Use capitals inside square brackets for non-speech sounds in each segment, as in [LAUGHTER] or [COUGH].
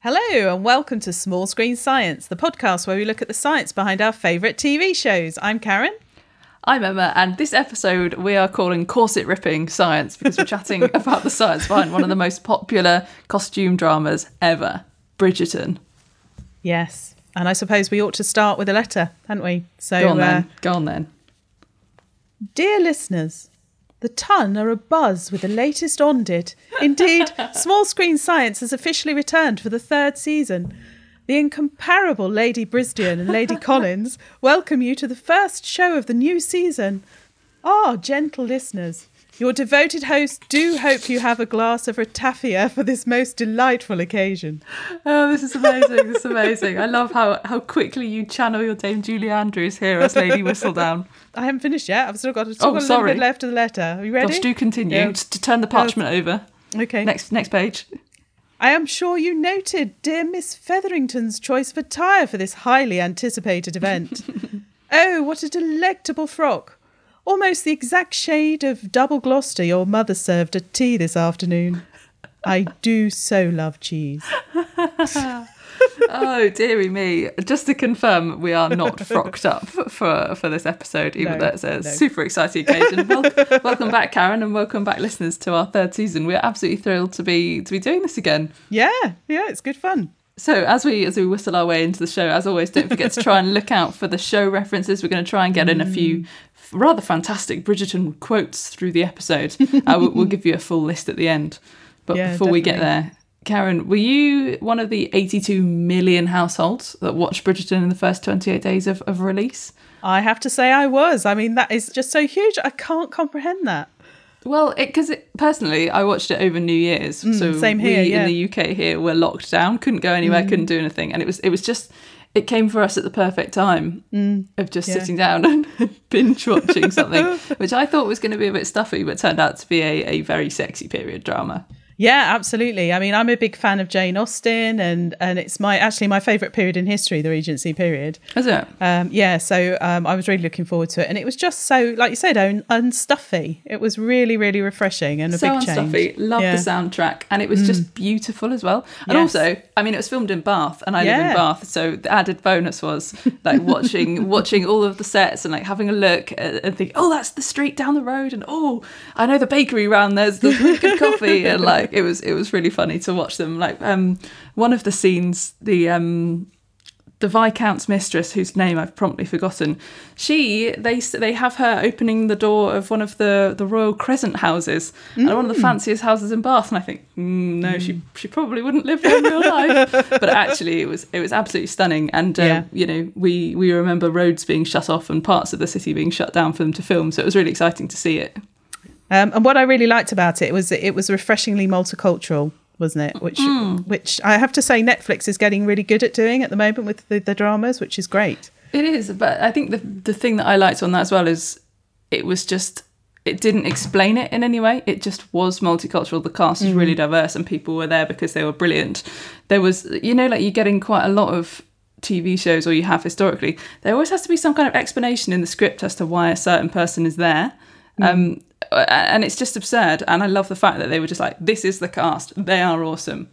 Hello, and welcome to Small Screen Science, the podcast where we look at the science behind our favourite TV shows. I'm Karen. I'm Emma, and this episode we are calling Corset Ripping Science because we're chatting [LAUGHS] about the science behind one of the most popular costume dramas ever, Bridgerton. Yes, and I suppose we ought to start with a letter, hadn't we? So, Go on uh, then. Go on then. dear listeners, the Ton are abuzz with the latest Ondit. Indeed, [LAUGHS] Small Screen Science has officially returned for the third season. The incomparable Lady Brisdian and Lady [LAUGHS] Collins welcome you to the first show of the new season. Ah, gentle listeners, your devoted hosts do hope you have a glass of ratafia for this most delightful occasion. Oh, this is amazing. this is amazing. I love how, how quickly you channel your Dame Julie Andrews here as Lady Whistledown. [LAUGHS] I haven't finished yet. I've still got, still Oh, got a little bit left of the letter. Are you ready? Gosh, do continue. Yeah. Just to turn the parchment over. Okay. Next next page. I am sure you noted dear Miss Featherington's choice of attire for this highly anticipated event. [LAUGHS] oh, what a delectable frock! Almost the exact shade of double Gloucester your mother served at tea this afternoon. I do so love cheese. [LAUGHS] Oh, dearie me. Just to confirm, we are not [LAUGHS] frocked up for, for this episode, even No, though it's a no. super exciting occasion. Wel- welcome back, Karen, and welcome back, listeners, to our third season. We're absolutely thrilled to be to be doing this again. Yeah, yeah, it's good fun. So as we as we whistle our way into the show, as always, don't forget to try and look out for the show references. We're going to try and get in a few rather fantastic Bridgerton quotes through the episode. uh, we'll, we'll give you a full list at the end. But Yeah, before we get there, Karen, were you one of the 82 million households that watched Bridgerton in the first 28 days of, of release? I have to say I was. I mean, that is just so huge. I can't comprehend that. Well, because it, personally, I watched it over New Year's. so Mm, same here, we yeah. Mm. in the UK here were locked down, couldn't go anywhere, couldn't do anything, and it was it was just it came for us at the perfect time of just Mm. yeah. sitting down [LAUGHS] and binge watching something, [LAUGHS] which I thought was going to be a bit stuffy, but turned out to be a, a very sexy period drama. Yeah, absolutely. I mean, I'm a big fan of Jane Austen, and and it's my actually my favourite period in history, the Regency period. Is it? Um, yeah, so um, I was really looking forward to it, and it was just so, like you said, un- unstuffy. It was really, really refreshing and a so big change. unstuffy. Love Yeah. Mm. the soundtrack, and it was just beautiful as well. And Yes. also, I mean, it was filmed in Bath, and I live in Bath, so the added bonus was like watching [LAUGHS] watching all of the sets and like having a look and, and think, oh, that's the street down the road, and oh, I know the bakery around there's the [LAUGHS] good coffee, and like it was it was really funny to watch them. Like um, one of the scenes, the um the viscount's mistress, whose name I've promptly forgotten, she they they have her opening the door of one of the the royal crescent houses, and one of the fanciest houses in Bath. And I think, mm, no, she she probably wouldn't live there in real life. [LAUGHS] but actually, it was it was absolutely stunning. And uh, Yeah. you know, we we remember roads being shut off and parts of the city being shut down for them to film. So it was really exciting to see it. Um, and what I really liked about it was that it was refreshingly multicultural, wasn't it? Which, Mm. which I have to say, Netflix is getting really good at doing at the moment with the, the dramas, which is great. It is, but I think the the thing that I liked on that as well is it was just it didn't explain it in any way. It just was multicultural. The cast was really diverse, and people were there because they were brilliant. There was, you know, like you get in quite a lot of TV shows, or you have historically. There always has to be some kind of explanation in the script as to why a certain person is there. Um, and it's just absurd. And I love the fact that they were just like, "This is the cast. They are awesome."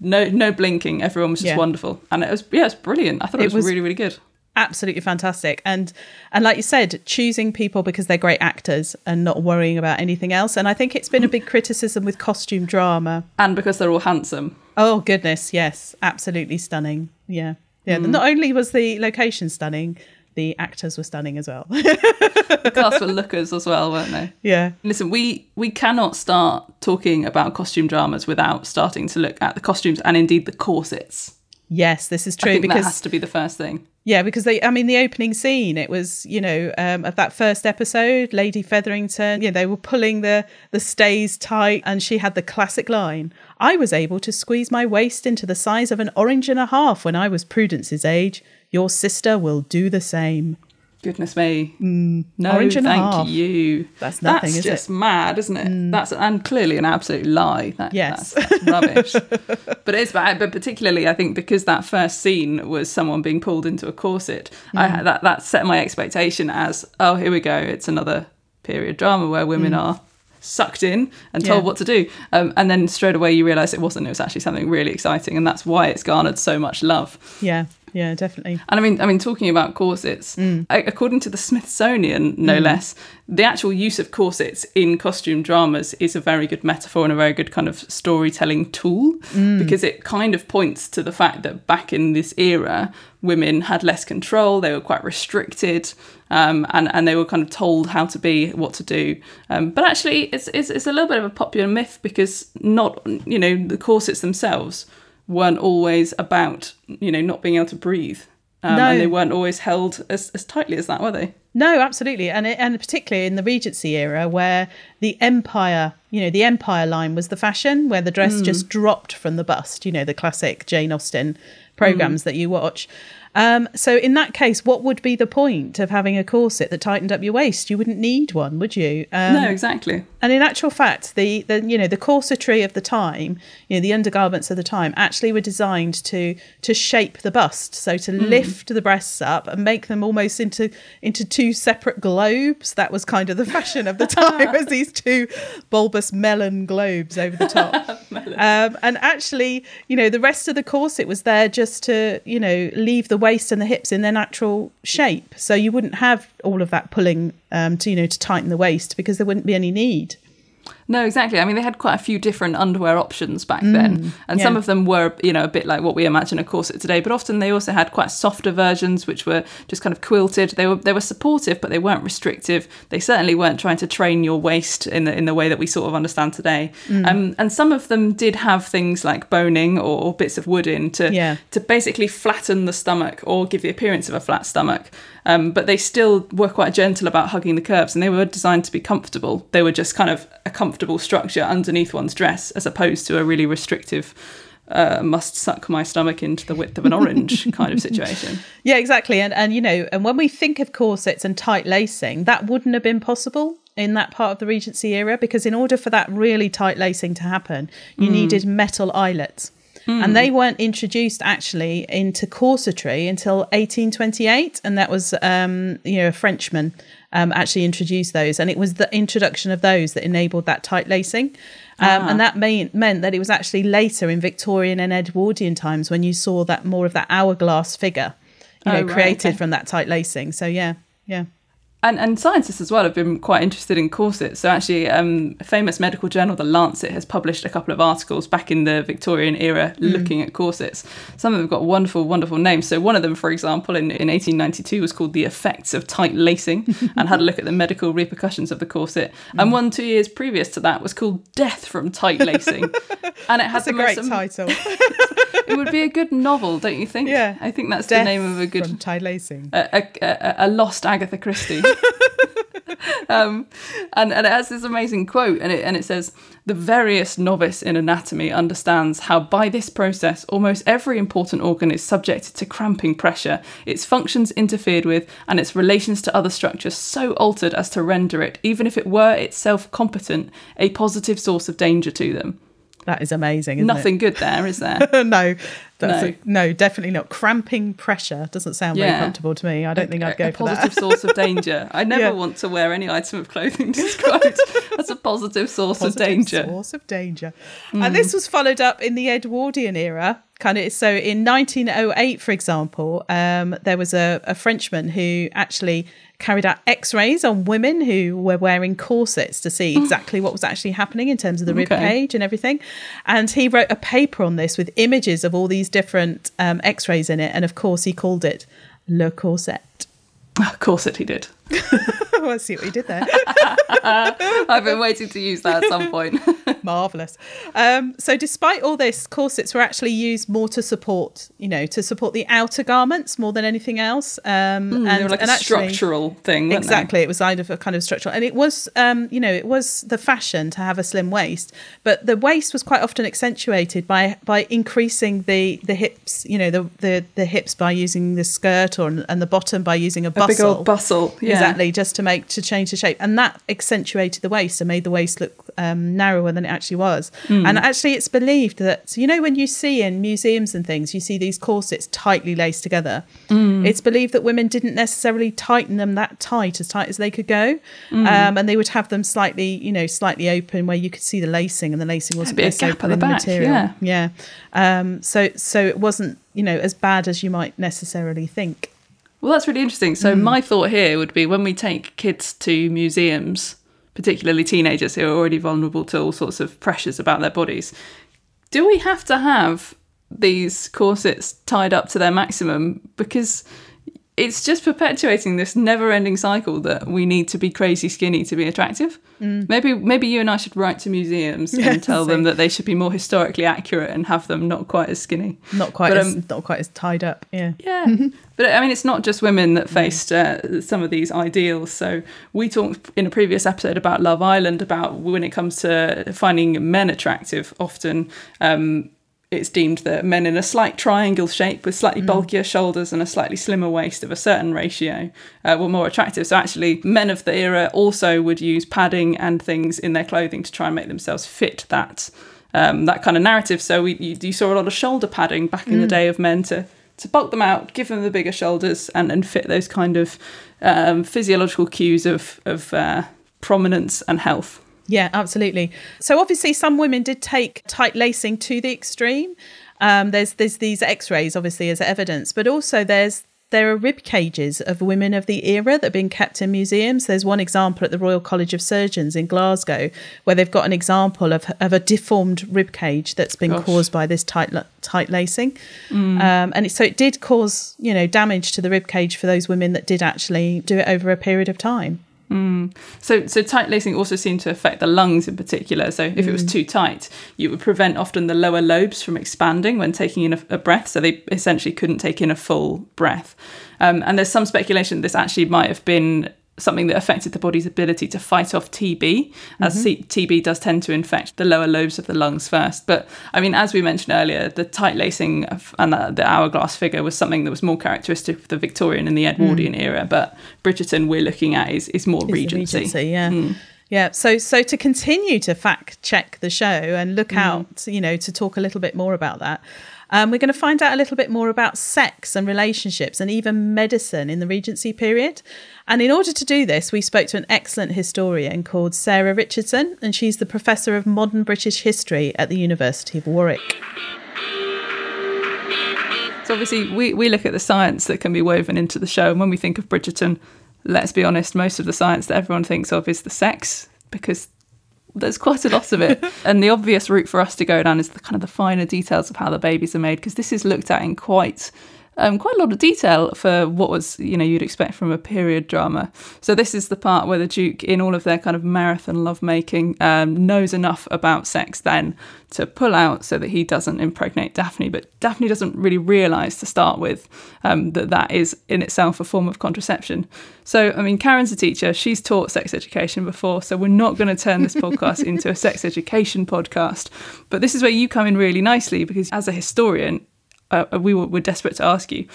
No, no blinking. Everyone was just Yeah. wonderful, and it was yeah, it's brilliant. I thought it, It was, was- really, really good. absolutely fantastic and and like you said choosing people because they're great actors and not worrying about anything else and i think it's been a big criticism with costume drama and because they're all handsome. oh goodness yes absolutely stunning yeah yeah Mm. not only was the location stunning the actors were stunning as well The [LAUGHS] cast were lookers as well, weren't they? yeah Listen, we we cannot start talking about costume dramas without starting to look at the costumes and indeed the corsets. yes this is true because that has to be the first thing. Yeah, because they, I mean, the opening scene, it was, you know, um, of that first episode, Lady Featherington, you know, they were pulling the, the stays tight and she had the classic line I was able to squeeze my waist into the size of an orange and a half when I was Prudence's age. Your sister will do the same. Goodness me. no, Orange and a thank half. you. That's nothing, That's is it? Mm. just mad, isn't it? That's and clearly an absolute lie. That, Yes. that's, that's rubbish. [LAUGHS] but it's bad. But particularly, I think because that first scene was someone being pulled into a corset, I, Mm. that that set my expectation as, oh, here we go. It's another period drama where women are sucked in and told Mm. Yeah. what to do. Um, and then straight away you realise it wasn't. It was actually something really exciting, and that's why it's garnered so much love. Yeah, yeah, definitely. And I mean, I mean, talking about corsets, Mm. according to the Smithsonian, no less, the actual use of corsets in costume dramas is a very good metaphor and a very good kind of storytelling tool Mm. because it kind of points to the fact that back in this era, women had less control, they were quite restricted, um, and and they were kind of told how to be, what to do. Um, but actually, it's, it's it's a little bit of a popular myth because not you know the corsets themselves weren't always about you know not being able to breathe. Um, No. And they weren't always held as, as tightly as that, were they? No, absolutely, and it, and particularly in the Regency era, where the Empire, you know, the Empire line was the fashion, where the dress just dropped from the bust. You know, the classic Jane Austen programs that you watch. Um, so in that case, what would be the point of having a corset that tightened up your waist? You wouldn't need one, would you? Um, no, exactly. And in actual fact, the, the you know the corsetry of the time, you know the undergarments of the time, actually were designed to to shape the bust, so to lift the breasts up and make them almost into into two separate globes. That was kind of the fashion of the time, [LAUGHS] was these two bulbous melon globes over the top. [LAUGHS] um, and actually, you know, the rest of the corset was there just to you know leave the waist and the hips in their natural shape, so you wouldn't have all of that pulling um, to you know to tighten the waist because there wouldn't be any need. No, exactly. I mean, they had quite a few different underwear options back then, and some of them were, you know, a bit like what we imagine a corset today. But often they also had quite softer versions, which were just kind of quilted. They were they were supportive, but they weren't restrictive. They certainly weren't trying to train your waist in the in the way that we sort of understand today. Um, and some of them did have things like boning or, bits of wood in to Yeah. to basically flatten the stomach or give the appearance of a flat stomach. Um, but they still were quite gentle about hugging the curves and they were designed to be comfortable. They were just kind of a comfortable structure underneath one's dress as opposed to a really restrictive, uh, must suck my stomach into the width of an orange [LAUGHS] kind of situation. Yeah, exactly. And and you know, and when we think of corsets and tight lacing, that wouldn't have been possible in that part of the Regency era because in order for that really tight lacing to happen, you needed metal eyelets. And they weren't introduced actually into corsetry until 1828, and that was um, you know a Frenchman um, actually introduced those, and it was the introduction of those that enabled that tight lacing, um, and that mean, meant that it was actually later in Victorian and Edwardian times when you saw that more of that hourglass figure, you know, Oh, right, created okay. from that tight lacing. So yeah, yeah. And, and scientists as well have been quite interested in corsets. So actually, um, a famous medical journal, The Lancet, has published a couple of articles back in the Victorian era looking at corsets. Some of them have got wonderful, wonderful names. So one of them, for example, in, in 1892 was called The Effects of Tight Lacing [LAUGHS] and had a look at the medical repercussions of the corset. And one two years previous to that was called Death from Tight Lacing. [LAUGHS] and it has the a great am- title. [LAUGHS] It would be a good novel, don't you think? Yeah. I think that's Death the name of a good from tight lacing. a, a, a, a lost Agatha Christie. [LAUGHS] um, and, and it has this amazing quote, and it, and it says, The veriest novice in anatomy understands how by this process almost every important organ is subjected to cramping pressure, its functions interfered with, and its relations to other structures so altered as to render it, even if it were itself competent, a positive source of danger to them. That is amazing. Isn't Nothing good there, is there? [LAUGHS] No, that's No. A, no, definitely not. Cramping pressure doesn't sound very comfortable to me. I don't think I'd go a for positive that. source of danger. [LAUGHS] I never Yeah. want to wear any item of clothing [LAUGHS] described as a positive source of danger. Source of danger. And this was followed up in the Edwardian era. Kind of so in 1908, for example, um, there was a, a Frenchman who actually carried out X-rays on women who were wearing corsets to see exactly what was actually happening in terms of the rib Okay. cage and everything. And he wrote a paper on this with images of all these different um, X-rays in it, and of course he called it Le Corset. Of course it he did. [LAUGHS] I see what you did there. [LAUGHS] I've been waiting to use that at some point. [LAUGHS] Marvelous. Um, so, despite all this, corsets were actually used more to support, you know, to support the outer garments more than anything else. Um, and and they were like and a actually- structural thing. Exactly, it was either a kind of structural, and it was, um, you know, it was the fashion to have a slim waist, but the waist was quite often accentuated by by increasing the the hips, you know, the the, the hips by using the skirt, or and the bottom by using a A bustle. big old bustle. Yeah. Exactly, just to make to change the shape, and that accentuated the waist and made the waist look um, narrower than it actually was. Hmm. And actually, it's believed that you know when you see in museums and things, you see these corsets tightly laced together. Hmm. It's believed that women didn't necessarily tighten them that tight, as tight as they could go, Hmm. um, and they would have them slightly, you know, slightly open where you could see the lacing, and the lacing wasn't less gap at the back, material. Yeah. Um, so so it wasn't, you know, as bad as you might necessarily think. Well, that's really interesting. So, hmm. my thought here would be when we take kids to museums, particularly teenagers who are already vulnerable to all sorts of pressures about their bodies, do we have to have these corsets tied up to their maximum? Because it's just perpetuating this never-ending cycle that we need to be crazy skinny to be attractive. Maybe, maybe you and I should write to museums Yeah, [LAUGHS] and tell them that they should be more historically accurate and have them not quite as skinny. Not quite But, as um, not quite as tied up. Yeah. Yeah, [LAUGHS] but I mean, it's not just women that faced uh, some of these ideals. So we talked in a previous episode about Love Island about when it comes to finding men attractive. Often, um, it's deemed that men in a slight triangle shape with slightly bulkier shoulders and a slightly slimmer waist of a certain ratio uh, were more attractive. So actually, men of the era also would use padding and things in their clothing to try and make themselves fit that um, that kind of narrative. So we, you, you saw a lot of shoulder padding back in the day of men to to bulk them out, give them the bigger shoulders, and, and fit those kind of um, physiological cues of of uh, prominence and health. Yeah, absolutely. So obviously, some women did take tight lacing to the extreme. Um, there's there's these X-rays, obviously, as evidence, but also there's there are rib cages of women of the era that have been kept in museums. There's one example at the Royal College of Surgeons in Glasgow where they've got an example of, of a deformed rib cage that's been Gosh. caused by this tight tight lacing, um, and it, so it did cause you know damage to the rib cage for those women that did actually do it over a period of time. So, so tight lacing also seemed to affect the lungs in particular. So, if it was too tight, you would prevent often the lower lobes from expanding when taking in a, a breath. So, they essentially couldn't take in a full breath. Um, and there's some speculation this actually might have been something that affected the body's ability to fight off TB, as mm-hmm. C- TB does tend to infect the lower lobes of the lungs first. But I mean, as we mentioned earlier, the tight lacing of, and the, the hourglass figure was something that was more characteristic of the Victorian and the mm. Edwardian era. But Bridgerton, we're looking at is, is more Is the Regency. yeah. Mm. Yeah, so so to continue to fact check the show and look mm. out, you know, to talk a little bit more about that, um, we're going to find out a little bit more about sex and relationships and even medicine in the Regency period. And in order to do this, we spoke to an excellent historian called Sarah Richardson, and she's the professor of modern British history at the University of Warwick. So obviously, we, we look at the science that can be woven into the show, and when we think of Bridgerton, let's be honest, most of the science that everyone thinks of is the sex because there's quite a lot of it. [LAUGHS] and the obvious route for us to go down is the kind of the finer details of how the babies are made because this is looked at in quite um, quite a lot of detail for what was you know you'd expect from a period drama. So this is the part where the Duke, in all of their kind of marathon lovemaking, um, knows enough about sex then to pull out so that he doesn't impregnate Daphne. But Daphne doesn't really realise to start with um, that that is in itself a form of contraception. So I mean, Karen's a teacher; she's taught sex education before, so we're not going to turn this podcast into a sex education podcast. But this is where you come in really nicely because as a historian uh, we were, were desperate to ask you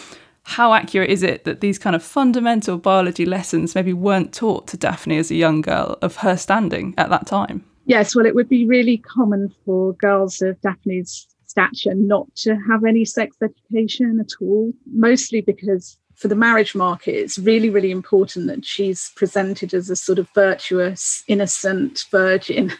how accurate is it that these kind of fundamental biology lessons maybe weren't taught to Daphne as a young girl of her standing at that time? Yes, well, it would be really common for girls of Daphne's stature not to have any sex education at all, mostly because for the marriage market, it's really, really important that she's presented as a sort of virtuous, innocent virgin.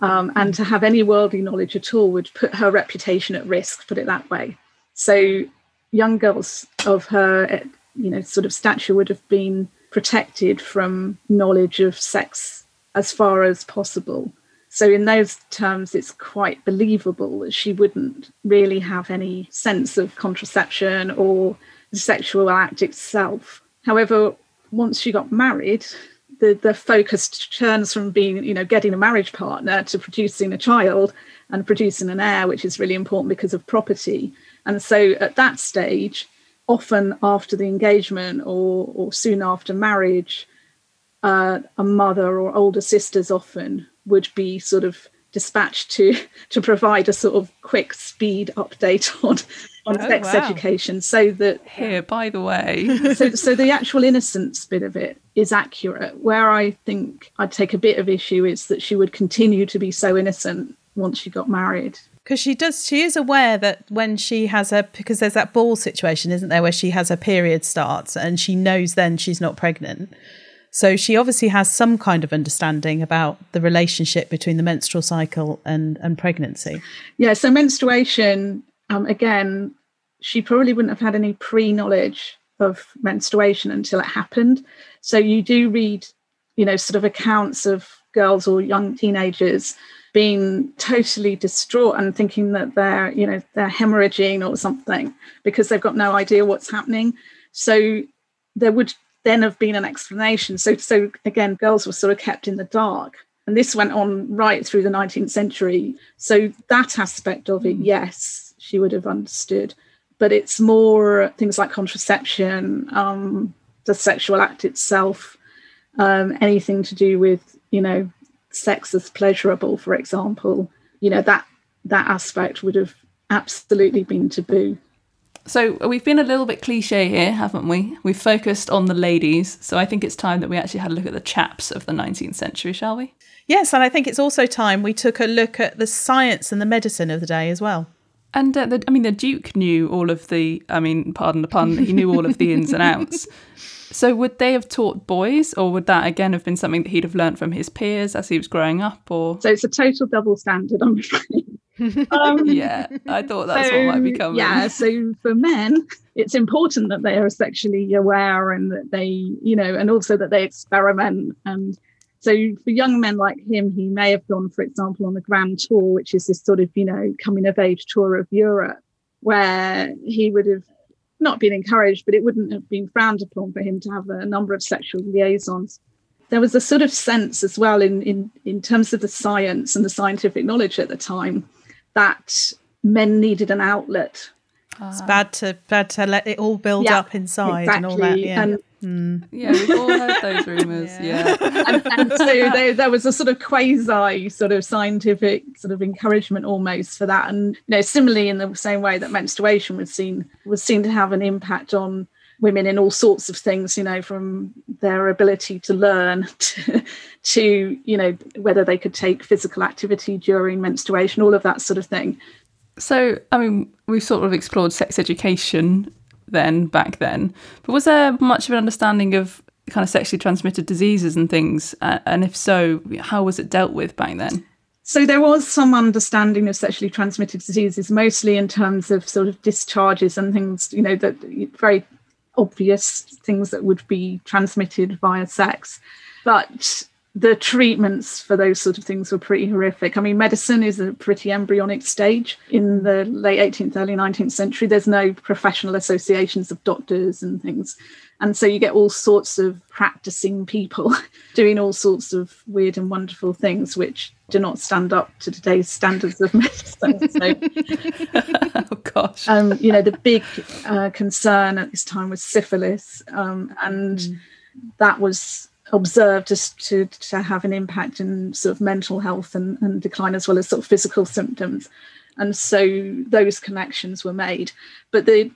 Um, and to have any worldly knowledge at all would put her reputation at risk, put it that way. So young girls of her, you know, sort of stature would have been protected from knowledge of sex as far as possible. So in those terms, it's quite believable that she wouldn't really have any sense of contraception or the sexual act itself. However, once she got married, the the focus turns from being you know getting a marriage partner to producing a child and producing an heir, which is really important because of property. And so at that stage, often after the engagement or or soon after marriage, uh, a mother or older sisters often would be sort of dispatched to [LAUGHS] to provide a sort of quick speed update [LAUGHS] on on Oh, sex wow. education so that Here, by the way. [LAUGHS] so so the actual innocence bit of it is accurate where i think i'd take a bit of issue is that she would continue to be so innocent once she got married Because she does, she is aware that when she has her, because there's that ball situation, isn't there, where she has her period starts and she knows then she's not pregnant. So she obviously has some kind of understanding about the relationship between the menstrual cycle and, and pregnancy. yeah so menstruation um, again she probably wouldn't have had any pre-knowledge of menstruation until it happened so you do read you know sort of accounts of girls or young teenagers being totally distraught and thinking that they're you know they're hemorrhaging or something because they've got no idea what's happening. So there would then have been an explanation. So so again girls were sort of kept in the dark. And this went on right through the 19th century. So that aspect of it yes she would have understood. But it's more things like contraception um, the sexual act itself um, anything to do with you know sex as pleasurable for example you know that that aspect would have absolutely been taboo So we've been a little bit cliche here, haven't we? We've focused on the ladies, so I think it's time that we actually had a look at the chaps of the 19th century, shall we? Yes, and I think it's also time we took a look at the science and the medicine of the day as well. And uh, the, I mean, the Duke knew all of the. I mean, pardon the pun. He knew all of the ins and outs. [LAUGHS] So would they have taught boys, or would that again have been something that he'd have learned from his peers as he was growing up? Or so it's a total double standard i'm afraid um, [LAUGHS] yeah, I thought that's what might be coming. Yeah, so for men, it's important that they are sexually aware and that they, you know, and also that they experiment. And so for young men like him, he may have gone, for example, on the Grand Tour, which is this sort of, you know, coming of age tour of Europe, where he would have not been encouraged, but it wouldn't have been frowned upon for him to have a number of sexual liaisons. There was a sort of sense as well in, in, in terms of the science and the scientific knowledge at the time that men needed an outlet. It's bad to bad to let it all build Yeah, up inside and all that. Yeah. And, Mm. Yeah, we've all heard those [LAUGHS] rumours. Yeah. yeah. and, and so there, there was a sort of quasi sort of scientific sort of encouragement almost for that. And you know, similarly in the same way that menstruation was seen was seen to have an impact on women in all sorts of things, you know, from their ability to learn [LAUGHS] to, to you know, whether they could take physical activity during menstruation, all of that sort of thing. So, I mean, we've sort of explored sex education then, back then, but was there much of an understanding of kind of sexually transmitted diseases and things? Uh, and if so, how was it dealt with back then? So there was some understanding of sexually transmitted diseases, mostly in terms of sort of discharges and things, you know, that very obvious things that would be transmitted via sex. But the treatments for those sort of things were pretty horrific. I mean, medicine is a pretty embryonic stage in the late 18th, early 19th century. There's no professional associations of doctors and things. And so you get all sorts of practicing people [LAUGHS] doing all sorts of weird and wonderful things, which do not stand up to today's standards of [LAUGHS] medicine. So, [LAUGHS] Oh gosh. um, you know, the big uh, concern at this time was syphilis, um, and that was observed as to, to have an impact in sort of mental health and, and decline as well as sort of physical symptoms. And so those connections were made. But the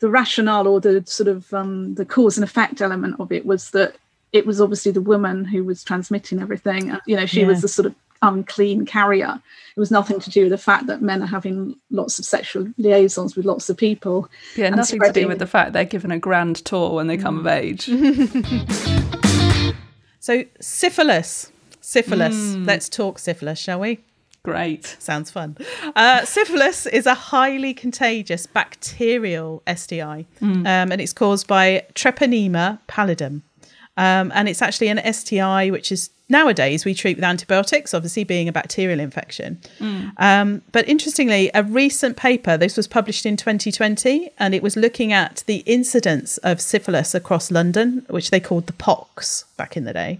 the rationale or the sort of um, the cause and effect element of it was that it was obviously the woman who was transmitting everything. You know, she Yeah. was the sort of unclean carrier. It was nothing to do with the fact that men are having lots of sexual liaisons with lots of people. Yeah, nothing to do with the fact they're given a grand tour when they come of age. [LAUGHS] So syphilis. Syphilis. Let's talk syphilis, shall we? Great. Sounds fun. Uh, syphilis is a highly contagious bacterial STI, um, and it's caused by Treponema pallidum. Um, and it's actually an STI, which is nowadays we treat with antibiotics, obviously being a bacterial infection. Um, but interestingly, a recent paper, this was published in 2020, and it was looking at the incidence of syphilis across London, which they called the POX back in the day.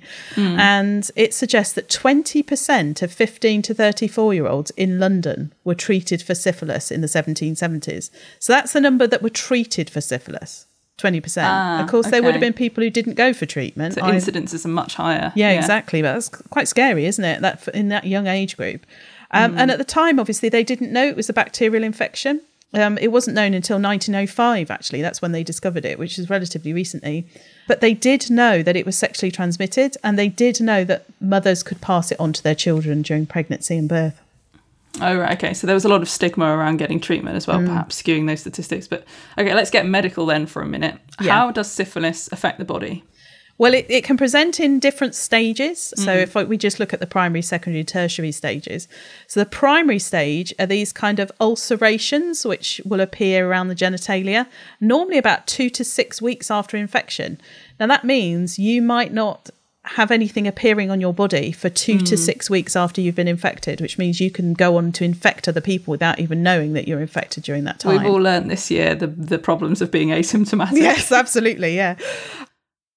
And it suggests that 20% of 15 to 34 year olds in London were treated for syphilis in the 1770s. So that's the number that were treated for syphilis. 20%. Ah, of course, there would have been people who didn't go for treatment. I- incidences are much higher. yeah, exactly. But that's quite scary, isn't it? That in that young age group. Um, Mm. And at the time, obviously, they didn't know it was a bacterial infection. Um, it wasn't known until 1905. Actually, that's when they discovered it, which is relatively recently. But they did know that it was sexually transmitted, and they did know that mothers could pass it on to their children during pregnancy and birth. Oh, right. Okay. So there was a lot of stigma around getting treatment as well, Mm. perhaps skewing those statistics. But okay, let's get medical then for a minute. Yeah. How does syphilis affect the body? Well, it, it can present in different stages. So if we just look at the primary, secondary, tertiary stages. So the primary stage are these kind of ulcerations, which will appear around the genitalia, normally about two to six weeks after infection. Now that means you might not have anything appearing on your body for two to hmm. six weeks after you've been infected, which means you can go on to infect other people without even knowing that you're infected during that time. We've all learned this year the, the problems of being asymptomatic. Yes, absolutely. Yeah. [LAUGHS]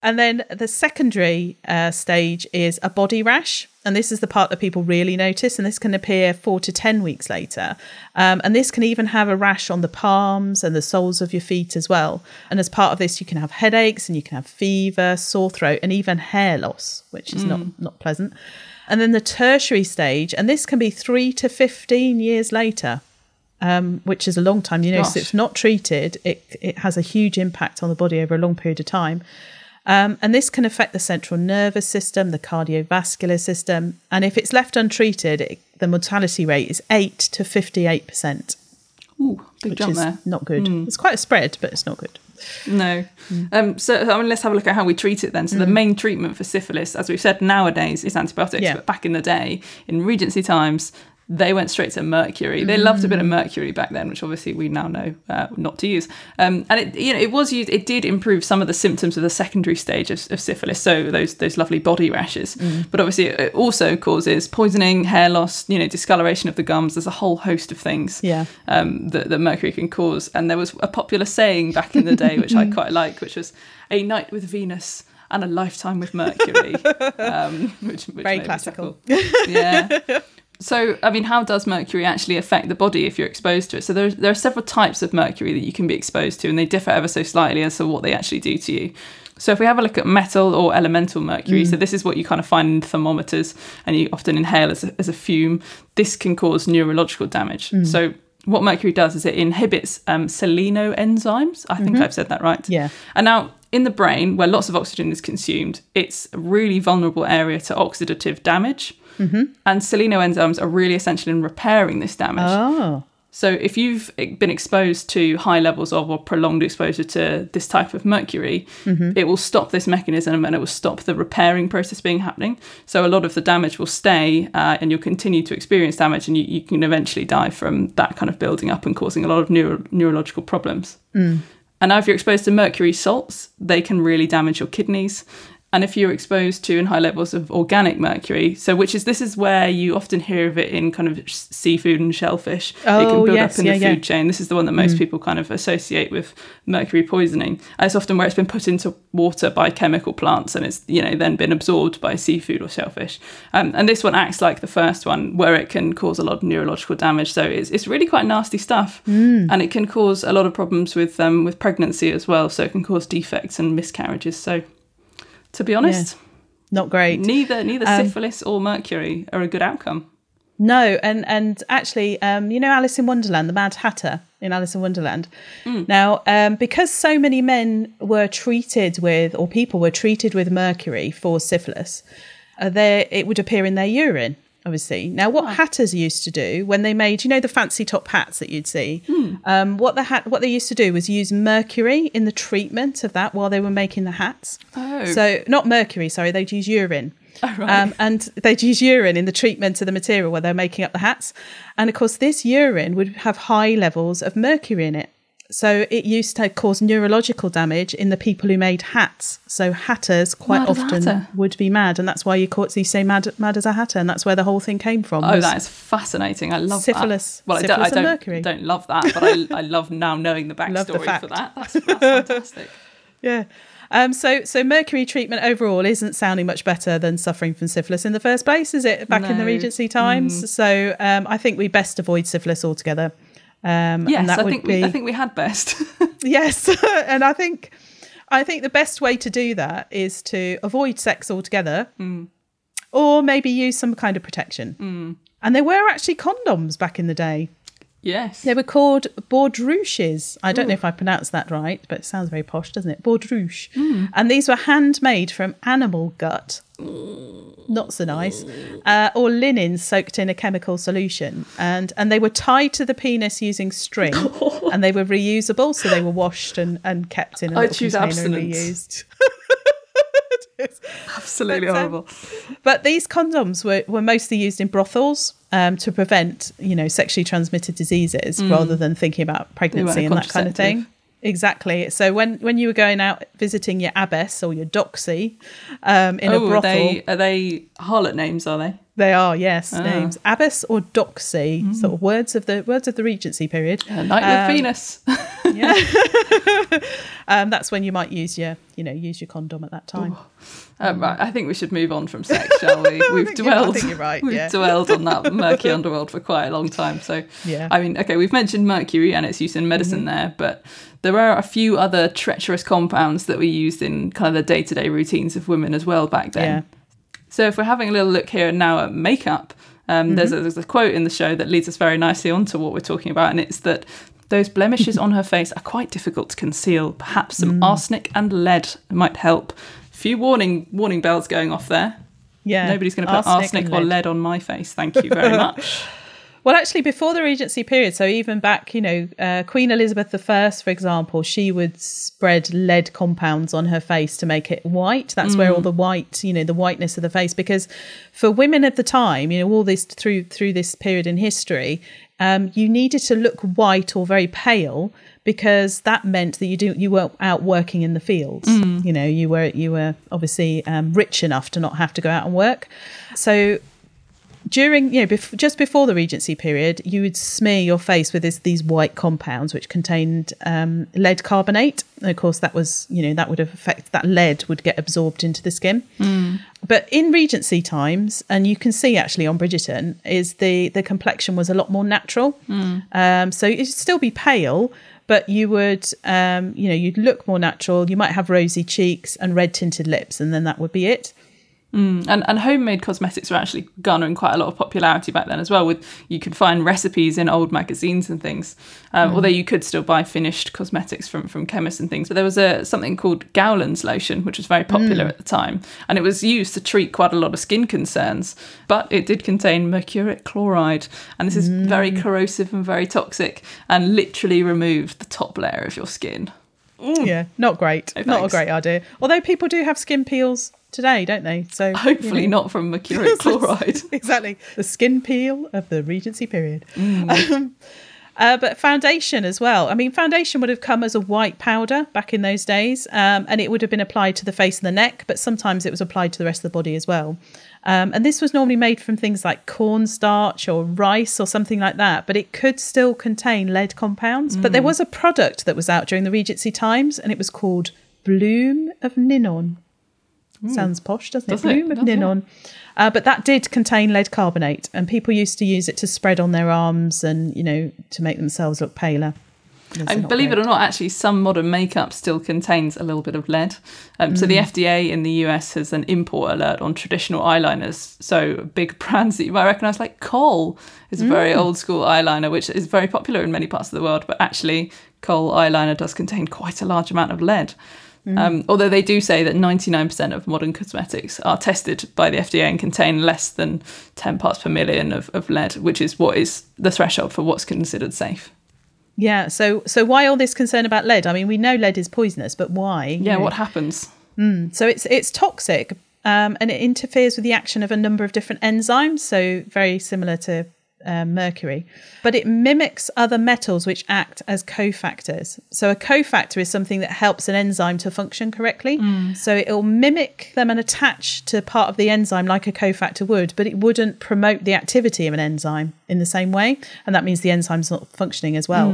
And then the secondary uh, stage is a body rash. And this is the part that people really notice. And this can appear four to 10 weeks later. Um, and this can even have a rash on the palms and the soles of your feet as well. And as part of this, you can have headaches and you can have fever, sore throat, and even hair loss, which is not, not pleasant. And then the tertiary stage, and this can be three to 15 years later um, which is a long time. You know, Gosh. so if not treated, it it has a huge impact on the body over a long period of time. Um, and this can affect the central nervous system, the cardiovascular system, and if it's left untreated, it, the mortality rate is eight to fifty-eight percent, Ooh, big which jump is there. Hmm. not good. It's quite a spread, but it's not good. No. Mm. Um, so I mean, let's have a look at how we treat it then. So the main treatment for syphilis, as we've said nowadays, is antibiotics. Yeah. But back in the day, in Regency times, they went straight to mercury. They loved a bit of Mm. mercury back then, which obviously we now know uh, not to use. Um, and it, you know, it was used. It did improve some of the symptoms of the secondary stage of, of syphilis. So those those lovely body rashes. Mm. But obviously, it also causes poisoning, hair loss, you know, discoloration of the gums. There's a whole host of things Yeah. um, that, that mercury can cause. And there was a popular saying back in the day, which I [LAUGHS] quite like, which was "a night with Venus." And a lifetime with Mercury, [LAUGHS] um, which, which Very classical. Yeah. [LAUGHS] So, I mean, how does mercury actually affect the body if you're exposed to it? So, there, there are several types of mercury that you can be exposed to, and they differ ever so slightly as to what they actually do to you. So, if we have a look at metal or elemental mercury, so mm. this is what you kind of find in thermometers and you often inhale as a, as a fume, this can cause neurological damage. Mm. So, what mercury does is it inhibits um, selenoenzymes. I think I've said that right. Yeah. And now, in the brain, where lots of oxygen is consumed, it's a really vulnerable area to oxidative damage. Mm-hmm. And selenoenzymes are really essential in repairing this damage. Oh, So, if you've eh, been exposed to high levels of or prolonged exposure to this type of mercury, mm-hmm. it will stop this mechanism and it will stop the repairing process being happening. So, a lot of the damage will stay uh, and you'll continue to experience damage, and you, you can eventually die from that kind of building up and causing a lot of neuro- neurological problems. Mm. And now, if you're exposed to mercury salts, they can really damage your kidneys. And if you're exposed to in high levels of organic mercury, so which is this is where you often hear of it in kind of seafood and shellfish, oh, it can Oh, build yes, up in yeah, the yeah. food chain. This is the one that most people kind of associate with mercury poisoning. And it's often where it's been put into water by chemical plants and it's you know then been absorbed by seafood or shellfish. Um, and this one acts like the first one, where it can cause a lot of neurological damage. So it's, it's really quite nasty stuff, Mm. and it can cause a lot of problems with um, with pregnancy as well. So it can cause defects and miscarriages. So to be honest, not great. neither neither Um, syphilis or mercury are a good outcome. No, and and actually, um, you know, Alice in Wonderland, the Mad Hatter in Alice in Wonderland. Now, um, because so many men were treated with, or people were treated with mercury for syphilis, uh, there it would appear in their urine. Obviously, now what hatters used to do when they made, you know, the fancy top hats that you'd see, um, what the hat, what they used to do was use mercury in the treatment of that while they were making the hats. Oh. So not mercury, sorry, they'd use urine. Oh, right. Um, and they'd use urine in the treatment of the material where they're making up the hats. And of course, this urine would have high levels of mercury in it. So it used to cause neurological damage in the people who made hats. So hatters quite Mad often hatter. would be mad, and that's why you caught you say mad mad as a hatter, and that's where the whole thing came from. Oh, that is fascinating. I love Syphilis- that. Well, syphilis I don't, I don't, don't love that, but I, I love now knowing the [LAUGHS] Love the backstory for that. That's, that's fantastic. [LAUGHS] Yeah. Um, so, so mercury treatment overall isn't sounding much better than suffering from syphilis in the first place, is it? Back in the Regency times. So, um, I think we best avoid syphilis altogether. Um, Yes, I think be we, I think we had best. [LAUGHS] yes, [LAUGHS] and I think I think the best way to do that is to avoid sex altogether, or maybe use some kind of protection. And there were actually condoms back in the day. Yes. They were called baudruches. I don't know if I pronounced that right, but it sounds very posh, doesn't it? Baudruche. And these were handmade from animal gut. Not so nice. Uh, or linen soaked in a chemical solution. And and they were tied to the penis using string [LAUGHS] and they were reusable. So they were washed and, and kept in a I choose abstinence. reused. [LAUGHS] Absolutely But, um, horrible. But these condoms were, were mostly used in brothels um, to prevent, you know, sexually transmitted diseases rather than thinking about pregnancy and that kind of thing. Exactly. So when, when you were going out visiting your abbess or your doxy um, in a oh, brothel, are they, are they harlot names, are they? They are yes Ah. names abbess or doxy, sort of words of the words of the Regency period. A night Um, with Venus. [LAUGHS] [LAUGHS] Um, that's when you might use your you know use your condom at that time. Um, right, I think we should move on from sex, shall we? [LAUGHS] We've think you're- I dwelled. think you're right, We've yeah. dwelled on that murky underworld for quite a long time. So, Yeah. I mean, okay, we've mentioned mercury and its use in medicine Mm-hmm. there, but there are a few other treacherous compounds that were used in kind of the day-to-day routines of women as well back then. Yeah. So, if we're having a little look here and now at makeup, um, there's, Mm-hmm. a, there's a quote in the show that leads us very nicely onto what we're talking about, and it's that those blemishes on her face are quite difficult to conceal. Perhaps Mm. some arsenic and lead might help. Few warning warning bells going off there. Yeah, Nobody's going to put arsenic, and or lead. lead on my face. Thank you very [LAUGHS] much. Well, actually, before the Regency period, so even back, you know, uh, Queen Elizabeth I, for example, she would spread lead compounds on her face to make it white. That's where all the white, you know, the whiteness of the face. Because for women of the time, you know, all this through through this period in history, um, you needed to look white or very pale because that meant that you do you weren't out working in the fields. You know, you were you were obviously um, rich enough to not have to go out and work. So during you know bef- just before the regency period you would smear your face with this, these white compounds which contained um, lead carbonate. And of course that was you know that would have affect that lead would get absorbed into the skin. But in regency times and you can see actually on bridgerton is the the complexion was a lot more natural. Um, so it'd still be pale but you would um, you know you'd look more natural. You might have rosy cheeks and red tinted lips and then that would be it Mm, and, and homemade cosmetics were actually garnering quite a lot of popularity back then as well. With you could find recipes in old magazines and things, um, although you could still buy finished cosmetics from from chemists and things. But there was a something called Gowland's lotion, which was very popular mm. at the time, and it was used to treat quite a lot of skin concerns. But it did contain mercuric chloride, and this is very corrosive and very toxic, and literally removed the top layer of your skin. Yeah, not great. No not a great idea. Although people do have skin peels today, don't they? So you Hopefully know. not from mercuric [LAUGHS] chloride. [LAUGHS] exactly the skin peel of the Regency period. [LAUGHS] Um, uh, but foundation as well. I mean, foundation would have come as a white powder back in those days, um, and it would have been applied to the face and the neck, but sometimes it was applied to the rest of the body as well. Um, and this was normally made from things like cornstarch or rice or something like that, but it could still contain lead compounds. But there was a product that was out during the Regency times, and it was called Bloom of Ninon. Sounds posh, doesn't Does it? Bloom of Does it? Ninon. Uh, but that did contain lead carbonate, and people used to use it to spread on their arms and, you know, to make themselves look paler. And believe it or not, actually, some modern makeup still contains a little bit of lead. Um, So Mm. the FDA in the US has an import alert on traditional eyeliners. So big [LAUGHS] brands that you might recognise, like Kohl, is a very Mm. old school eyeliner, which is very popular in many parts of the world. But actually, Kohl eyeliner does contain quite a large amount of lead. Mm. Um, although they do say that 99% of modern cosmetics are tested by the FDA and contain less than 10 parts per million of, of lead, which is what is the threshold for what's considered safe. Yeah. So, so why all this concern about lead? I mean, we know lead is poisonous, but why? You Yeah, know, what happens? So it's it's toxic, um, and it interferes with the action of a number of different enzymes. So very similar to um, mercury, but it mimics other metals which act as cofactors. So a cofactor is something that helps an enzyme to function correctly. So it'll mimic them and attach to part of the enzyme like a cofactor would, but it wouldn't promote the activity of an enzyme in the same way, and that means the enzyme's not functioning as well.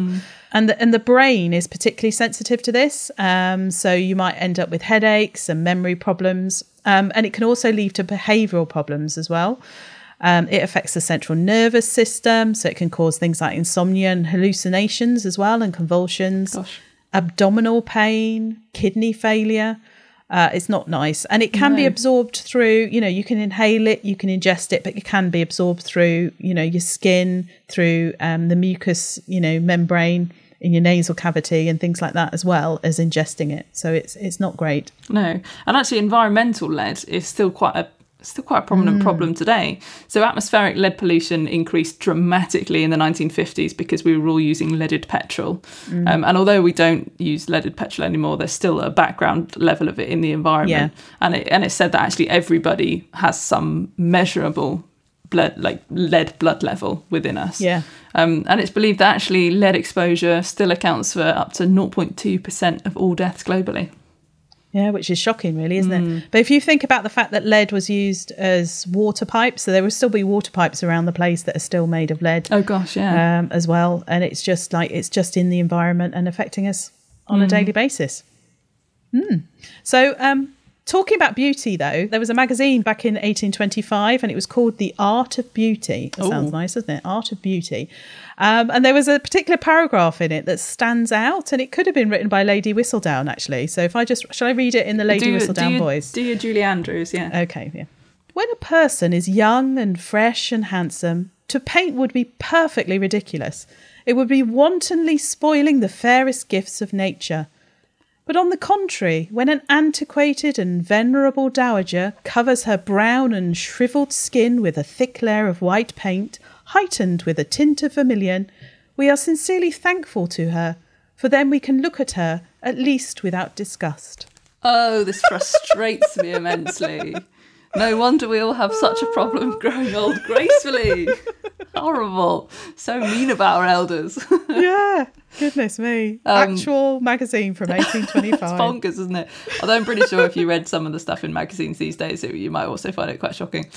And the, and the brain is particularly sensitive to this, um, so you might end up with headaches and memory problems, um, and it can also lead to behavioural problems as well. Um, it affects the central nervous system, so it can cause things like insomnia and hallucinations as well, and convulsions, Gosh. abdominal pain, kidney failure. Uh, it's not nice, and it can be absorbed through. You know, you can inhale it, you can ingest it, but it can be absorbed through. You know, your skin, through um, the mucus. You know, membrane in your nasal cavity, and things like that, as well as ingesting it. So it's it's not great. No, and actually, environmental lead is still quite a still quite a prominent problem today. So atmospheric lead pollution increased dramatically in the 1950s because we were all using leaded petrol. Um, and although we don't use leaded petrol anymore, there's still a background level of it in the environment. Yeah. And it and it's said that actually everybody has some measurable blood like lead blood level within us. Yeah. Um, and it's believed that actually lead exposure still accounts for up to 0.2% of all deaths globally. Yeah, which is shocking, really, isn't it? But if you think about the fact that lead was used as water pipes, so there will still be water pipes around the place that are still made of lead Oh gosh, yeah. um, as well, and it's just like it's just in the environment and affecting us on a daily basis. Mm. So, um, talking about beauty, though, there was a magazine back in 1825, and it was called The Art of Beauty. That sounds nice, doesn't it? Art of Beauty. Um, and there was a particular paragraph in it that stands out, and it could have been written by Lady Whistledown, actually. So, if I just shall I read it in the Lady do, Whistledown do your, voice? Do your Julie Andrews, yeah. Okay, yeah. When a person is young and fresh and handsome, to paint would be perfectly ridiculous. It would be wantonly spoiling the fairest gifts of nature. But on the contrary, when an antiquated and venerable dowager covers her brown and shrivelled skin with a thick layer of white paint, heightened with a tint of vermilion, we are sincerely thankful to her, for then we can look at her, at least without disgust. Oh, this frustrates me immensely. No wonder we all have such a problem growing old gracefully. [LAUGHS] Horrible. So mean about our elders. [LAUGHS] yeah, goodness me. Um, Actual magazine from 1825. [LAUGHS] It's 1825. bonkers, isn't it? Although I'm pretty sure if you read some of the stuff in magazines these days, it, you might also find it quite shocking.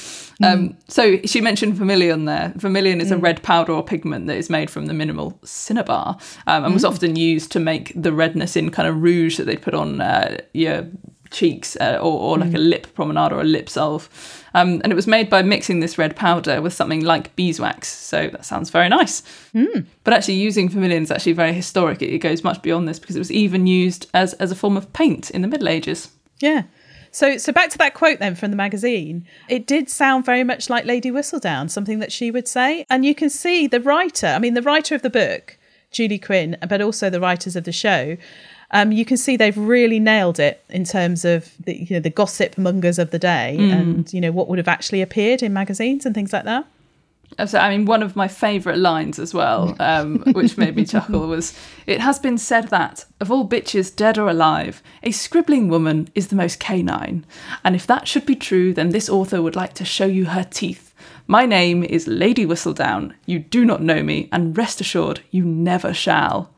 Um, so she mentioned vermilion there. Vermilion is a red powder or pigment that is made from the mineral cinnabar um, and was often used to make the redness in kind of rouge that they put on uh, your cheeks uh, or, or like a lip pomade or a lip salve. Um, and it was made by mixing this red powder with something like beeswax. So that sounds very nice. But actually, using vermilion is actually very historic. It, it goes much beyond this because it was even used as, as a form of paint in the Middle Ages. Yeah. So, so back to that quote then from the magazine. It did sound very much like Lady Whistledown, something that she would say. And you can see the writer, I mean, the writer of the book, Julie Quinn, but also the writers of the show, um, you can see they've really nailed it in terms of the, you know, the gossip mongers of the day and, you know, what would have actually appeared in magazines and things like that. So, I mean, one of my favourite lines as well, um, which made me chuckle, [LAUGHS] was It has been said that, of all bitches dead or alive, a scribbling woman is the most canine. And if that should be true, then this author would like to show you her teeth. My name is Lady Whistledown. You do not know me, and rest assured, you never shall.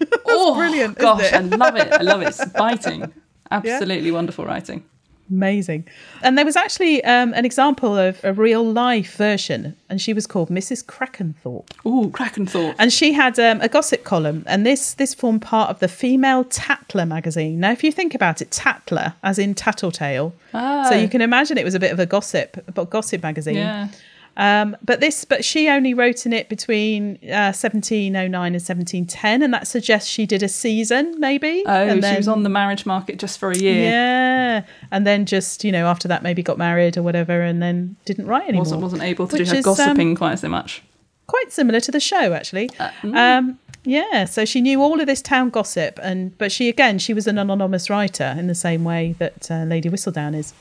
[LAUGHS] oh, brilliant, Gosh, it? I love it. I love it. It's [LAUGHS] biting. Absolutely wonderful writing. Amazing. And there was actually um, an example of a real life version, and she was called Mrs. Crackenthorpe. Ooh, Crackenthorpe. And she had um, a gossip column, and this this formed part of the Female Tatler magazine. Now, if you think about it, Tattler, as in tattletale, Ah. so you can imagine it was a bit of a gossip, but gossip magazine. Yeah. Um, but this, but she only wrote in it between uh, 1709 and 1710, and that suggests she did a season, maybe. Oh, and she was on the marriage market just for a year. Yeah, and then just you know after that maybe got married or whatever, and then didn't write anymore. wasn't wasn't able to Which do her is, um, gossiping quite so much. quite similar to the show actually. Uh, mm. Um, Yeah, so she knew all of this town gossip, and but she again she was an anonymous writer in the same way that uh, Lady Whistledown is.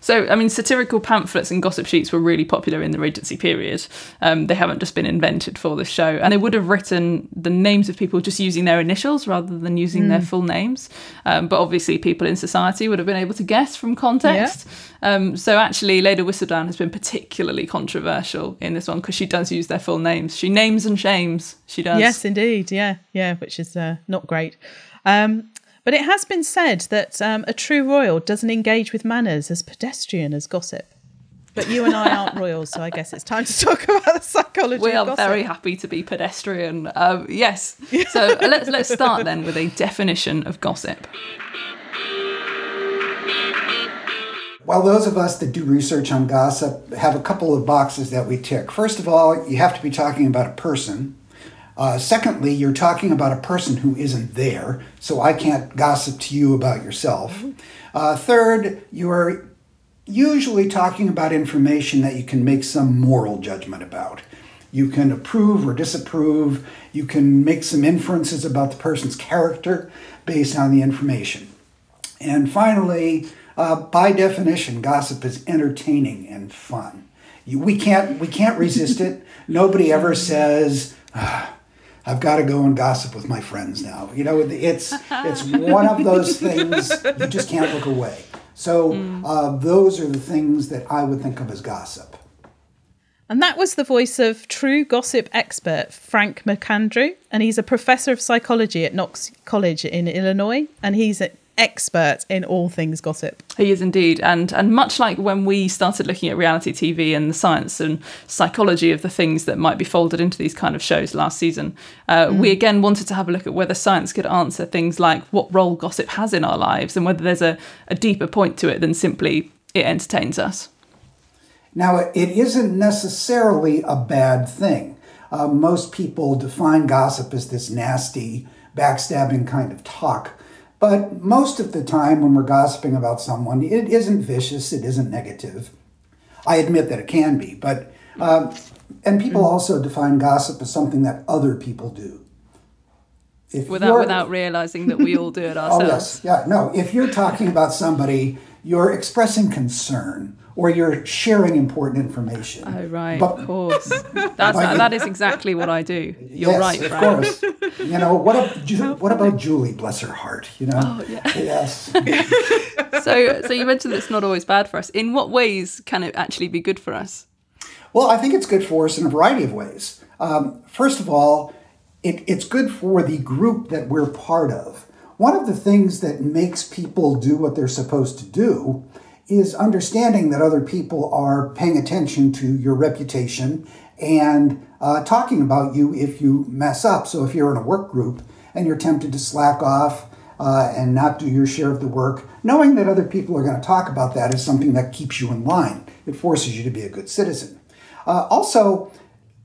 So, I mean, satirical pamphlets and gossip sheets were really popular in the Regency period. Um, they haven't just been invented for this show. And they would have written the names of people just using their initials rather than using their full names. Um, but obviously, people in society would have been able to guess from context. Um, so, actually, Lady Whistledown has been particularly controversial in this one because she does use their full names. She names and shames. She does. Yes, indeed. Yeah, yeah, which is uh, not great. Um, but it has been said that um, a true royal doesn't engage with manners as pedestrian as gossip. But you and I aren't royals, so I guess it's time to talk about the psychology We of are gossip. very happy to be pedestrian. Um, yes. So [LAUGHS] let's let's start then with a definition of gossip. Well, those of us that do research on gossip have a couple of boxes that we tick. First of all, you have to be talking about a person. Uh, secondly, you're talking about a person who isn't there, so I can't gossip to you about yourself. Uh, third, you're usually talking about information that you can make some moral judgment about. You can approve or disapprove. You can make some inferences about the person's character based on the information. And finally, uh, by definition, gossip is entertaining and fun. You, we can't we can't resist it. [LAUGHS] Nobody ever says, "Ah, "I've got to go and gossip with my friends now." You know, it's it's one of those things you just can't look away. So uh, those are the things that I would think of as gossip. And that was the voice of true gossip expert Frank McAndrew. And he's a professor of psychology at Knox College in Illinois. And he's expert in all things gossip. He is indeed, and and much like when we started looking at reality TV and the science and psychology of the things that might be folded into these kind of shows last season, uh, we again wanted to have a look at whether science could answer things like what role gossip has in our lives and whether there's a, a deeper point to it than simply it entertains us. Now, it isn't necessarily a bad thing. Uh, most people define gossip as this nasty, backstabbing kind of talk. But most of the time, when we're gossiping about someone, it isn't vicious, it isn't negative. I admit that it can be, but, um, and people also define gossip as something that other people do. If Without without realizing that we all do it ourselves. [LAUGHS] Oh, yes. Yeah, no. If you're talking about somebody, you're expressing concern or you're sharing important information. Oh right, But- of course. That's that is exactly what I do. You're yes, right, of course. [LAUGHS] You know what? what about Julie? Bless her heart. You know. Oh, yeah. Yes. [LAUGHS] So, so you mentioned that it's not always bad for us. In what ways can it actually be good for us? Well, I think it's good for us in a variety of ways. Um, first of all, it, it's good for the group that we're part of. One of the things that makes people do what they're supposed to do is understanding that other people are paying attention to your reputation and uh, talking about you if you mess up. So if you're in a work group and you're tempted to slack off uh, and not do your share of the work, knowing that other people are going to talk about that is something that keeps you in line. It forces you to be a good citizen. Uh, also,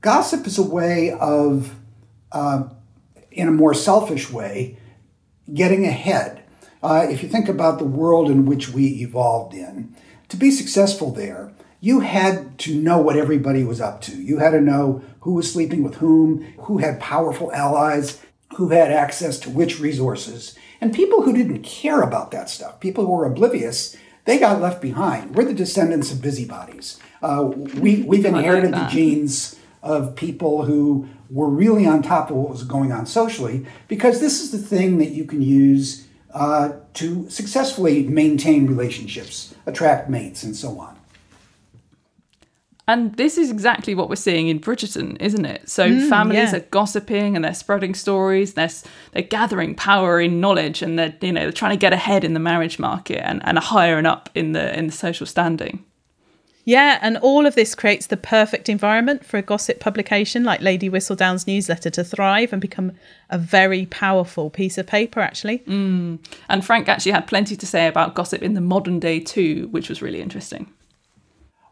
gossip is a way of, uh, in a more selfish way, getting ahead. Uh, if you think about the world in which we evolved in, to be successful there, you had to know what everybody was up to. You had to know who was sleeping with whom, who had powerful allies, who had access to which resources. And people who didn't care about that stuff, people who were oblivious, they got left behind. We're the descendants of busybodies. Uh, we, we've inherited the genes of people who were really on top of what was going on socially because this is the thing that you can use uh, to successfully maintain relationships, attract mates, and so on. And this is exactly what we're seeing in Bridgerton, isn't it? So families yeah. are gossiping and they're spreading stories. They're they're gathering power in knowledge, and they're you know they're trying to get ahead in the marriage market and and higher and up in the in the social standing. Yeah, and all of this creates the perfect environment for a gossip publication like Lady Whistledown's newsletter to thrive and become a very powerful piece of paper, actually. And Frank actually had plenty to say about gossip in the modern day too, which was really interesting.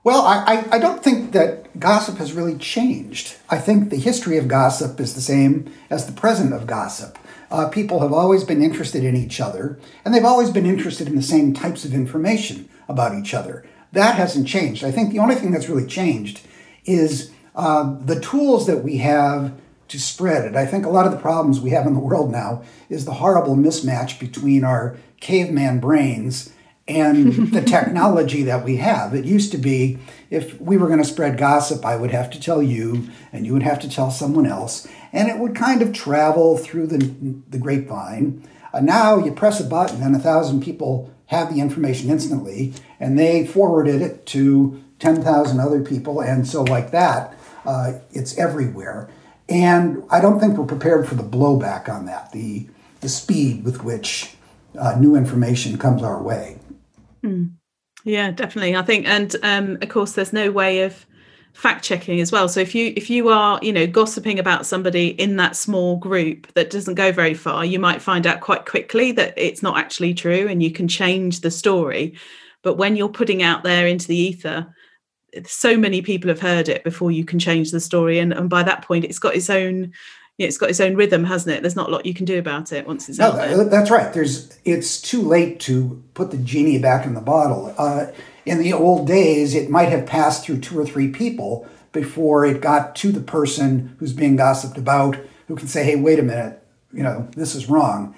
Well, I, I, I don't think that gossip has really changed. I think the history of gossip is the same as the present of gossip. Uh, people have always been interested in each other, and they've always been interested in the same types of information about each other. That hasn't changed. I think the only thing that's really changed is uh, the tools that we have to spread it. I think a lot of the problems we have in the world now is the horrible mismatch between our caveman brains and the [LAUGHS] technology that we have. It used to be if we were going to spread gossip, I would have to tell you, and you would have to tell someone else, and it would kind of travel through the, the grapevine. Uh, now you press a button, and a thousand people have the information instantly, and they forwarded it to 10,000 other people, and so like that, uh, it's everywhere. And I don't think we're prepared for the blowback on that, the, the speed with which uh, new information comes our way. Mm. Yeah, definitely. I think, and um, of course, there's no way of fact checking as well. So if you if you are you know gossiping about somebody in that small group that doesn't go very far, you might find out quite quickly that it's not actually true, and you can change the story. But when you're putting out there into the ether, so many people have heard it before you can change the story, and, and by that point, it's got its own it's got its own rhythm, hasn't it? There's not a lot you can do about it once it's no, out there. That's right. There's it's too late to put the genie back in the bottle. Uh, in the old days, it might have passed through two or three people before it got to the person who's being gossiped about, who can say, "Hey, wait a minute, you know this is wrong."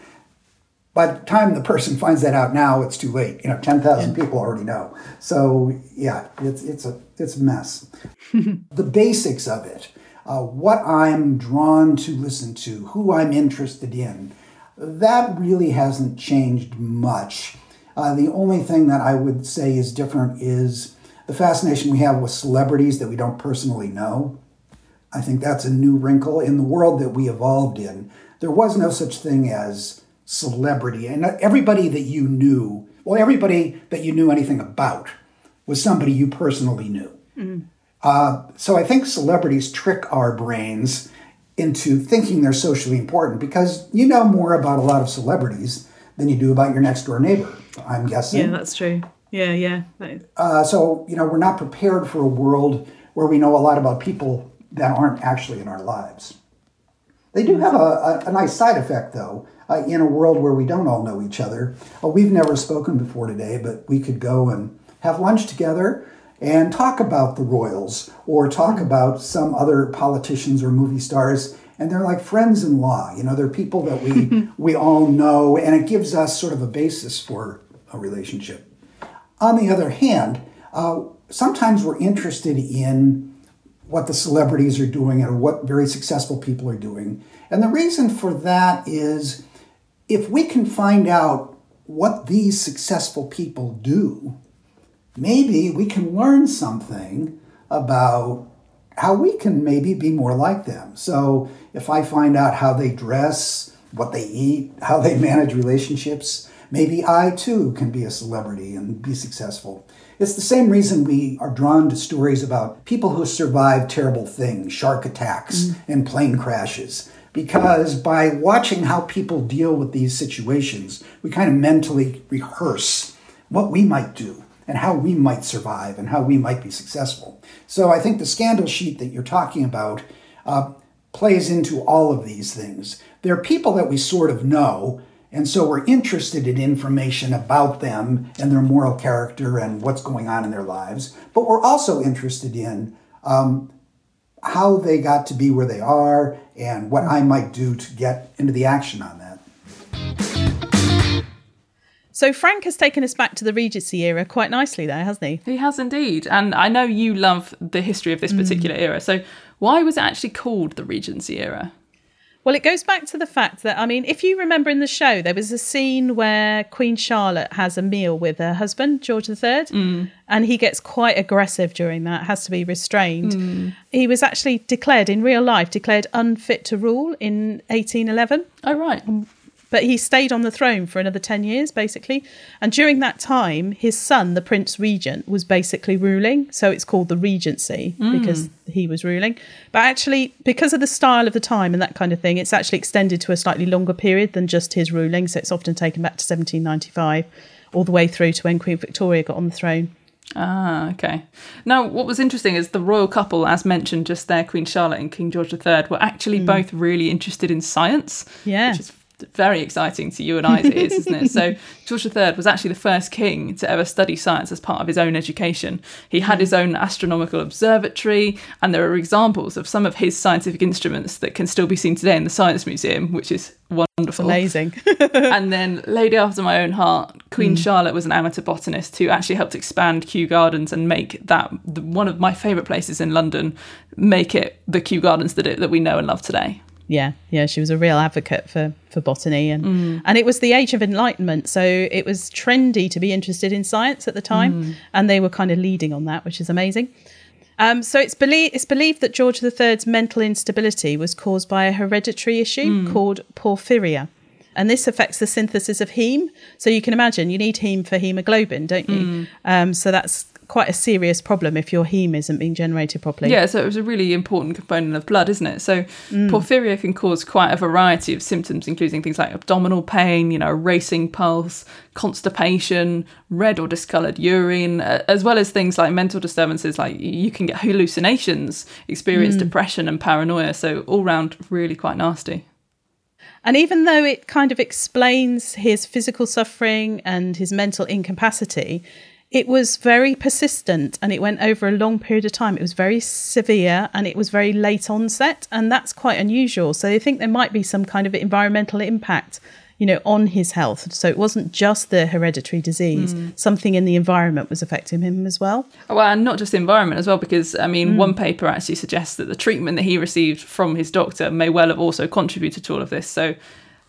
By the time the person finds that out now, it's too late. You know, ten thousand people already know. So yeah, it's it's a it's a mess. [LAUGHS] the basics of it uh, what I'm drawn to listen to, who I'm interested in, that really hasn't changed much. Uh, the only thing that I would say is different is the fascination we have with celebrities that we don't personally know. I think that's a new wrinkle in the world that we evolved in. There was no such thing as celebrity, and everybody that you knew, well, everybody that you knew anything about was somebody you personally knew. Mm. Uh, so I think celebrities trick our brains into thinking they're socially important because you know more about a lot of celebrities than you do about your next door neighbor. I'm guessing. Yeah, that's true. Yeah, yeah. Uh, so you know we're not prepared for a world where we know a lot about people that aren't actually in our lives. They do have a, a, a nice side effect though. Uh, in a world where we don't all know each other. Uh, we've never spoken before today, but we could go and have lunch together and talk about the royals or talk about some other politicians or movie stars and they're like friends in law you know they're people that we [LAUGHS] we all know and it gives us sort of a basis for a relationship on the other hand uh, sometimes we're interested in what the celebrities are doing or what very successful people are doing and the reason for that is if we can find out what these successful people do maybe we can learn something about how we can maybe be more like them. So if I find out how they dress, what they eat, how they manage relationships, maybe I too can be a celebrity and be successful. It's the same reason we are drawn to stories about people who survive terrible things, shark attacks mm. and plane crashes. Because by watching how people deal with these situations, we kind of mentally rehearse what we might do and how we might survive and how we might be successful. So I think the scandal sheet that you're talking about uh, plays into all of these things. There are people that we sort of know, and so we're interested in information about them and their moral character and what's going on in their lives, but we're also interested in um, how they got to be where they are and what I might do to get into the action on that. So Frank has taken us back to the Regency era quite nicely there, hasn't he? He has indeed. And I know you love the history of this mm. particular mm. era. So why was it actually called the Regency era? Well, it goes back to the fact that, I mean, if you remember in the show, there was a scene where Queen Charlotte has a meal with her husband, George III, mm. and he gets quite aggressive during that, has to be restrained. Mm. He was actually declared, in real life, declared unfit to rule in 1811. Oh, right. But he stayed on the throne for another 10 years, basically. And during that time, his son, the Prince Regent, was basically ruling. So it's called the Regency mm. because he was ruling. But actually, because of the style of the time and that kind of thing, it's actually extended to a slightly longer period than just his ruling. So it's often taken back to 1795, all the way through to when Queen Victoria got on the throne. Ah, okay. Now, what was interesting is the royal couple, as mentioned just there, Queen Charlotte and King George III, were actually mm. both really interested in science. Yeah. Which is very exciting to you and I I's ears, isn't it? So [LAUGHS] George III was actually the first king to ever study science as part of his own education. He had his own astronomical observatory, and there are examples of some of his scientific instruments that can still be seen today in the Science Museum, which is wonderful. Amazing. [LAUGHS] and then, lady after my own heart, Queen mm. Charlotte was an amateur botanist who actually helped expand Kew Gardens and make that the, one of my favourite places in London, make it the Kew Gardens that it, that we know and love today. Yeah, yeah, she was a real advocate for for botany, and and it was the age of enlightenment, so it was trendy to be interested in science at the time, and they were kind of leading on that, which is amazing. Um, so it's believed it's believed that George III's mental instability was caused by a hereditary issue called porphyria, and this affects the synthesis of heme. So you can imagine you need heme for hemoglobin, don't you? Um, so that's quite a serious problem if your heme isn't being generated properly. Yeah, so it was a really important component of blood, isn't it? So porphyria can cause quite a variety of symptoms, including things like abdominal pain, you know, racing pulse, constipation, red or discoloured urine, uh, as well as things like mental disturbances, like you can get hallucinations, experience depression and paranoia. So all round, really quite nasty. And even though it kind of explains his physical suffering and his mental incapacity, it was very persistent and it went over a long period of time. It was very severe and it was very late onset, and that's quite unusual. So they think there might be some kind of environmental impact, you know, on his health. So it wasn't just the hereditary disease, mm. something in the environment was affecting him as well. Oh, well, and not just the environment as well, because I mean, mm. one paper actually suggests that the treatment that he received from his doctor may well have also contributed to all of this. So,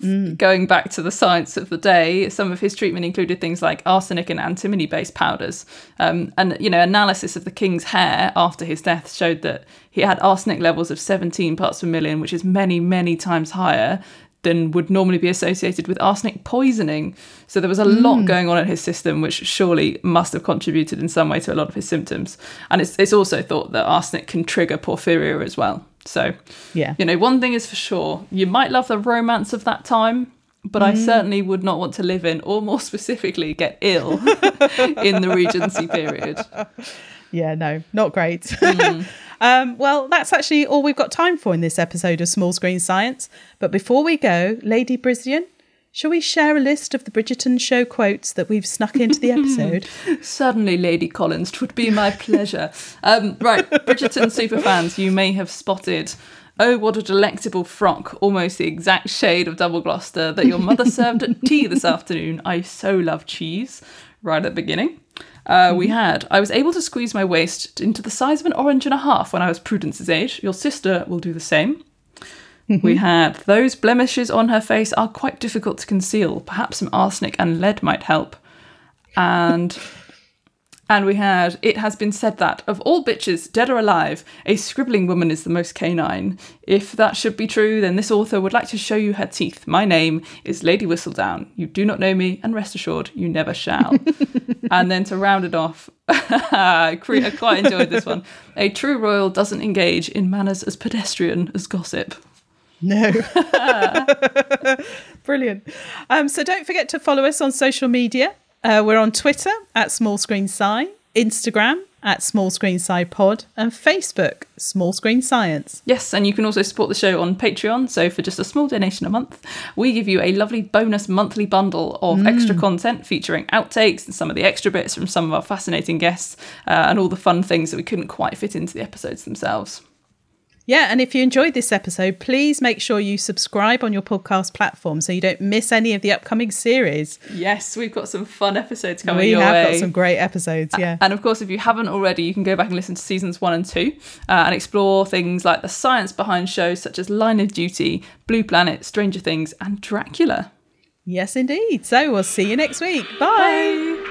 going back to the science of the day, some of his treatment included things like arsenic and antimony based powders. Um, and, you know, analysis of the king's hair after his death showed that he had arsenic levels of 17 parts per million, which is many, many times higher than would normally be associated with arsenic poisoning. So there was a lot going on in his system, which surely must have contributed in some way to a lot of his symptoms. And it's, it's also thought that arsenic can trigger porphyria as well. So, Yeah. you know, one thing is for sure, you might love the romance of that time, but I certainly would not want to live in, or more [LAUGHS] specifically, get ill [LAUGHS] in the Regency period. Yeah, no, not great. [LAUGHS] um, well, that's actually all we've got time for in this episode of Small Screen Science. But before we go, Lady Brisdian, shall we share a list of the Bridgerton show quotes that we've snuck into the [LAUGHS] episode? Certainly, Lady Collins, 'twould be my pleasure. Um, right, Bridgerton superfans, you may have spotted. Oh, what a delectable frock, almost the exact shade of double Gloucester that your mother served at tea this [LAUGHS] afternoon. I so love cheese. Right at the beginning. Uh, we had, I was able to squeeze my waist into the size of an orange and a half when I was Prudence's age. Your sister will do the same. We mm-hmm. had, those blemishes on her face are quite difficult to conceal. Perhaps some arsenic and lead might help. And [LAUGHS] and we had, it has been said that of all bitches, dead or alive, a scribbling woman is the most canine. If that should be true, then this author would like to show you her teeth. My name is Lady Whistledown. You do not know me, and rest assured, you never shall. [LAUGHS] and then to round it off, [LAUGHS] I I quite enjoyed this one. A true royal doesn't engage in manners as pedestrian as gossip. No. [LAUGHS] [LAUGHS] Brilliant. Um, so don't forget to follow us on social media. Uh, we're on Twitter at Small Screen Sci, Instagram at Small Screen Sci Pod, and Facebook Small Screen Science. Yes, and you can also support the show on Patreon. So for just a small donation a month, we give you a lovely bonus monthly bundle of extra content featuring outtakes and some of the extra bits from some of our fascinating guests uh, and all the fun things that we couldn't quite fit into the episodes themselves. Yeah, and if you enjoyed this episode, please make sure you subscribe on your podcast platform so you don't miss any of the upcoming series. Yes, we've got some fun episodes coming up. we have way. got some great episodes, yeah. And of course, if you haven't already, you can go back and listen to seasons one and two uh, and explore things like the science behind shows such as Line of Duty, Blue Planet, Stranger Things, and Dracula. Yes, indeed. So we'll see you next week. Bye.